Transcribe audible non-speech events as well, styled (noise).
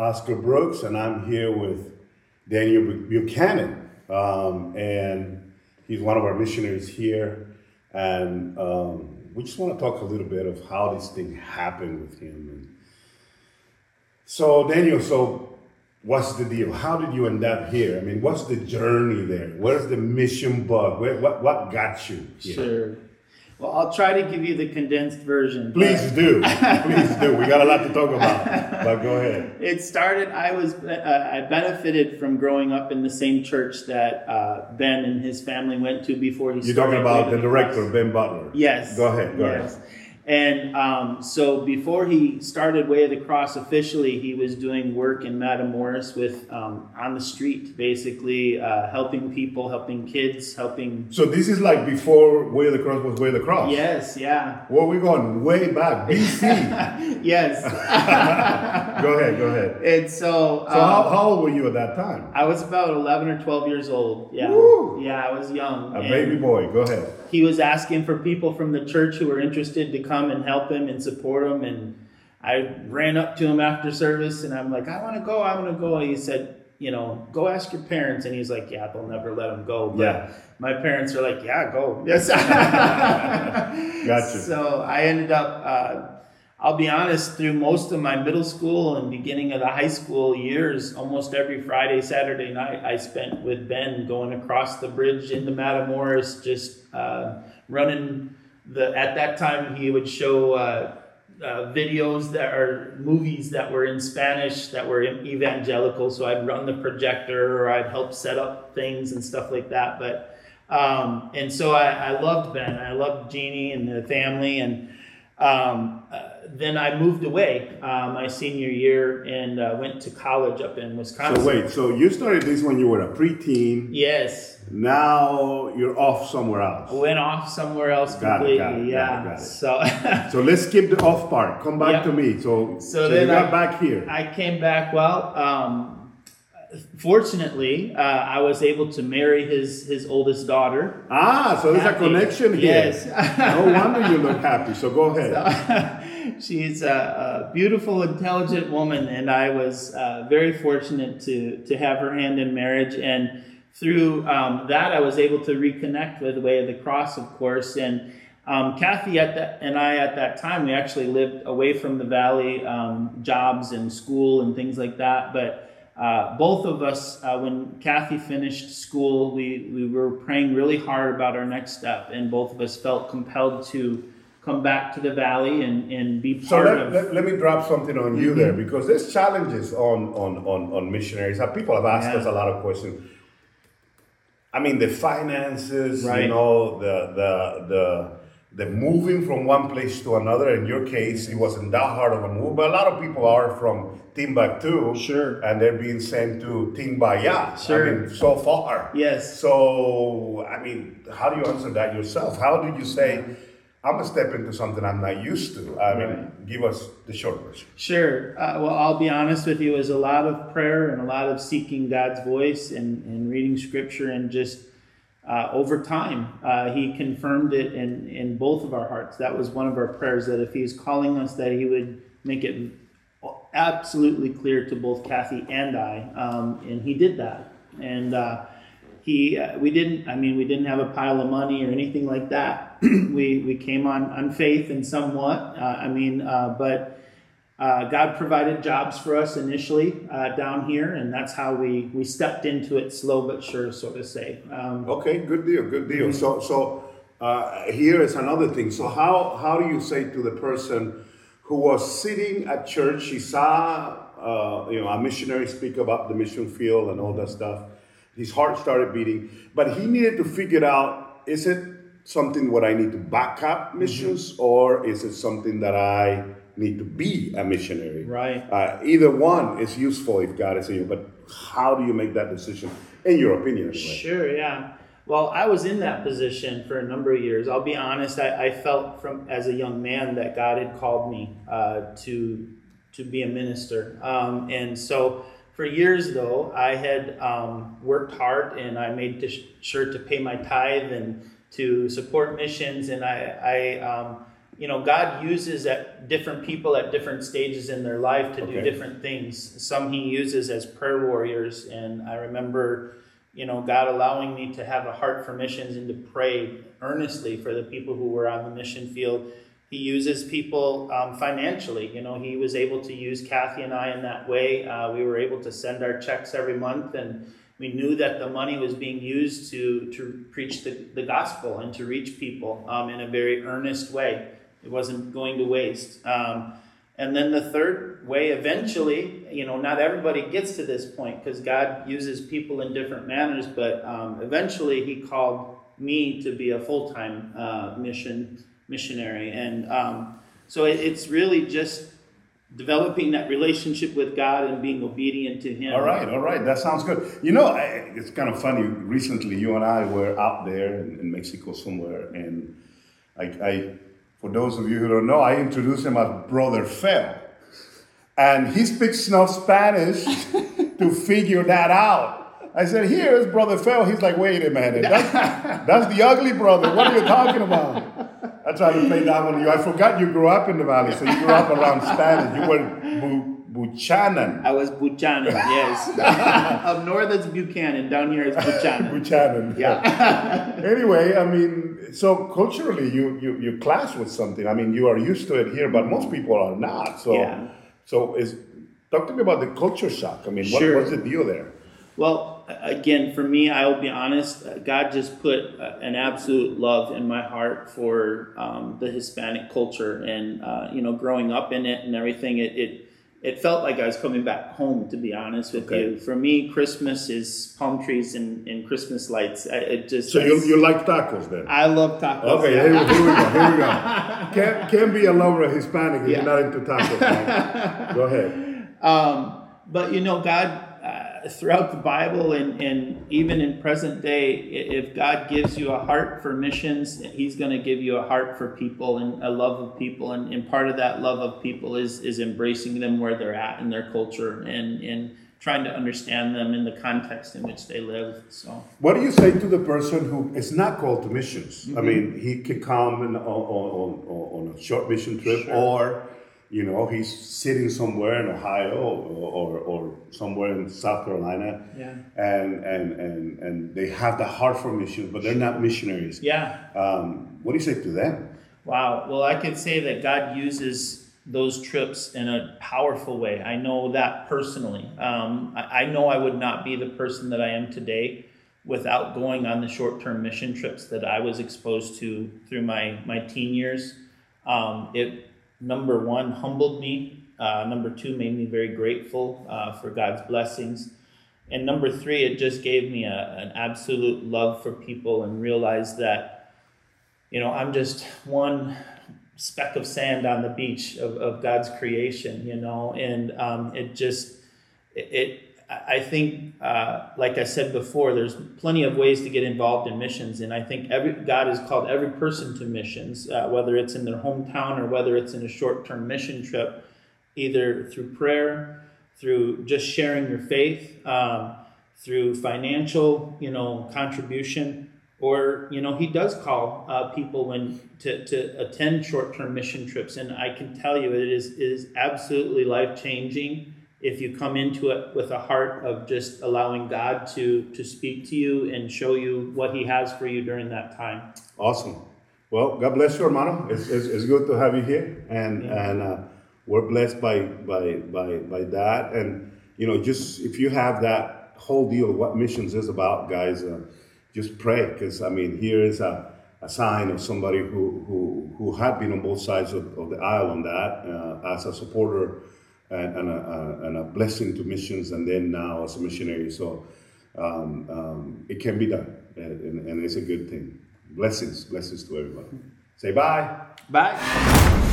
Oscar Brooks, and I'm here with Daniel Buchanan, um, and he's one of our missionaries here. And um, we just want to talk a little bit of how this thing happened with him. And so, Daniel, so what's the deal? How did you end up here? I mean, what's the journey there? Where's the mission bug? Where, what, what got you here? Sure. Well, I'll try to give you the condensed version. Please do. Please do. We got a lot to talk about. (laughs) But go ahead. It started. I was. Uh, I benefited from growing up in the same church that uh, Ben and his family went to before he. You're talking about the director, Ben Butler. Yes. Go ahead. Go yes. ahead. And um, so before he started Way of the Cross officially, he was doing work in Matamoros with um, on the street, basically uh, helping people, helping kids, helping. So this is like before Way of the Cross was Way of the Cross. Yes, yeah. Well, we're going way back, (laughs) BC. yes. (laughs) go ahead, go ahead. And so. So how, how old were you at that time? I was about eleven or twelve years old. Yeah. Woo! Yeah, I was young. A baby boy. Go ahead. He was asking for people from the church who were interested to come and help him and support him. And I ran up to him after service and I'm like, I want to go, I want to go. And he said, you know, go ask your parents. And he's like, yeah, they'll never let him go. But Yeah. my parents are like, yeah, go. Yes. (laughs) Gotcha. So I ended up, uh, I'll be honest, through most of my middle school and beginning of the high school years, almost every Friday, Saturday night, I spent with Ben going across the bridge into Matamoros, just uh, running the. At that time, he would show uh, uh, videos that are movies that were in Spanish that were evangelical. So I'd run the projector or I'd help set up things and stuff like that. But um, and so I, I loved Ben. I loved Jeannie and the family and. Um, uh, then I moved away uh, my senior year and uh, went to college up in Wisconsin. So wait, so you started this when you were a preteen. Yes, Now you're off somewhere else. went off somewhere else Got it, completely. got it, yeah. got it, got. So, (laughs) So let's skip the off part. Come back Yeah. to me. So, So you then got I- back here. I came back. Well, um, fortunately, uh, I was able to marry his his oldest daughter. ah, so there's a connection here. Yes. no wonder you look happy. So go (laughs) ahead. She's a, a beautiful, intelligent woman, and I was uh, very fortunate to to have her hand in marriage. And through um, that, I was able to reconnect with the Way of the Cross, of course. And um, Kathy at that, and I at that time, we actually lived away from the valley, um, jobs and school and things like that. But uh, both of us, uh, when Kathy finished school, we, we were praying really hard about our next step, and both of us felt compelled to come back to the valley and, and be So part let, of. let, let me drop something on you there mm-hmm. because there's challenges on on on, on missionaries. People have asked Yeah. us a lot of questions. I mean, the finances, you know, the the the the moving from one place to another. In your case, it wasn't that hard of a move, but a lot of people are from Timbuktu, Sure. and they're being sent to Timbaya. Sure. I mean, so far. Yes. So, I mean, how do you answer that yourself? How do you say, I'm gonna step into something I'm not used to? I mean, Right. give us the short version. Sure. Uh, well, I'll be honest with you. It was a lot of prayer and a lot of seeking God's voice and, and reading scripture and just uh, over time, uh, He confirmed it in, in both of our hearts. That was one of our prayers that if He's calling us, that He would make it absolutely clear to both Kathy and I. Um, and He did that. And uh, he uh, we didn't i mean we didn't have a pile of money or anything like that (clears throat) we we came on on faith and somewhat uh, i mean uh, but uh, god provided jobs for us initially uh, down here and that's how we we stepped into it slow but sure so to say um, Okay, good deal, good deal. So, so uh, here is another thing. So, how how do you say to the person who was sitting at church, he saw uh, you know a missionary speak about the mission field and all that stuff. His heart started beating, but he needed to figure out: is it something what I need to back up missions, or is it something that I need to be a missionary? Right. Uh, either one is useful if God is in you, but how do you make that decision, in your opinion? Anyway? Sure, yeah. Well, I was in that position for a number of years. I'll be honest. I, I felt from as a young man that God had called me uh, to to be a minister, um, and so for years though I had um, worked hard and I made sure to pay my tithe and to support missions, and I, I um, you know, God uses at different people at different stages in their life to Okay. do different things. Some He uses as prayer warriors, and I remember, you know, God allowing me to have a heart for missions and to pray earnestly for the people who were on the mission field. He uses people um, financially. You know, He was able to use Kathy and I in that way. Uh, we were able to send our checks every month and we knew that the money was being used to, to preach the, the gospel and to reach people um, in a very earnest way. It wasn't going to waste. Um, and then the third way, eventually, you know, not everybody gets to this point because God uses people in different manners, but um, eventually He called me to be a full time uh, mission missionary. And um, so it, it's really just developing that relationship with God and being obedient to Him. All right, all right, that sounds good. You know, I, it's kind of funny. Recently, you and I were out there in, in Mexico somewhere, and I, I, for those of you who don't know, I introduced him as Brother Fel, and he speaks enough Spanish (laughs) to figure that out. I said, "Here's Brother Fel." He's like, "Wait a minute, that's, that's the ugly brother. What are you talking about?" I tried to play that one to you. I forgot you grew up in the valley, so you grew up around Spanish. You were Bu- Buchanan. I was Buchanan, yes. (laughs) Up north it's Buchanan, down here it's Buchanan. Buchanan. Yeah. (laughs) anyway, I mean, so culturally, you, you you clash with something. I mean, you are used to it here, but most people are not. So, Yeah. so is talk to me about the culture shock. I mean, what, Sure. what's the deal there? Well, again, for me, I will be honest. uh, God just put uh, an absolute love in my heart for um, the Hispanic culture, and uh, you know, growing up in it and everything. It, it it felt like I was coming back home. To be honest with Okay. you, for me, Christmas is palm trees and, and Christmas lights. I, it just So you, you like tacos then? I love tacos. Okay, here, we- here we go. Here we go. Can't, (laughs) can't be a lover of Hispanic if Yeah. you're not into tacos. Man. Go ahead. (laughs) Um, but you know, God, uh, throughout the Bible and, and even in present day, if God gives you a heart for missions, He's going to give you a heart for people and a love of people. And, and part of that love of people is, is embracing them where they're at in their culture and, and trying to understand them in the context in which they live. So, What do you say to the person who is not called to missions? Mm-hmm. I mean, he could come on, on, on, on a short mission trip, Sure. or you know, he's sitting somewhere in Ohio or, or, or somewhere in South Carolina, yeah. and, and, and, and they have the heart for missions, but they're not missionaries. Yeah. Um, what do you say to them? Wow. Well, I can say that God uses those trips in a powerful way. I know that personally. Um, I, I know I would not be the person that I am today without going on the short term mission trips that I was exposed to through my, my teen years. Um, it, number one, humbled me. Uh, number two, made me very grateful uh, for God's blessings. And number three, it just gave me a, an absolute love for people and realized that you know, I'm just one speck of sand on the beach of, of God's creation, you know, and um, it just, it, it I think, uh, like I said before, there's plenty of ways to get involved in missions, and I think every God has called every person to missions, uh, whether it's in their hometown or whether it's in a short-term mission trip, either through prayer, through just sharing your faith, um, through financial, you know, contribution, or you know, He does call uh, people when to, to attend short-term mission trips, and I can tell you, it is it is absolutely life-changing if you come into it with a heart of just allowing God to to speak to you and show you what He has for you during that time. Awesome. Well, God bless you, hermano. It's, it's, it's good to have you here, and and uh, we're blessed by by by by that. And you know, just if you have that whole deal of what missions is about, guys, uh, just pray because I mean, here is a, a sign of somebody who who who had been on both sides of, of the aisle on that uh, as a supporter and, and, a, and a blessing to missions, and then now as a missionary. So um, um, it can be done, and, and it's a good thing. Blessings, blessings to everybody. Say bye. Bye.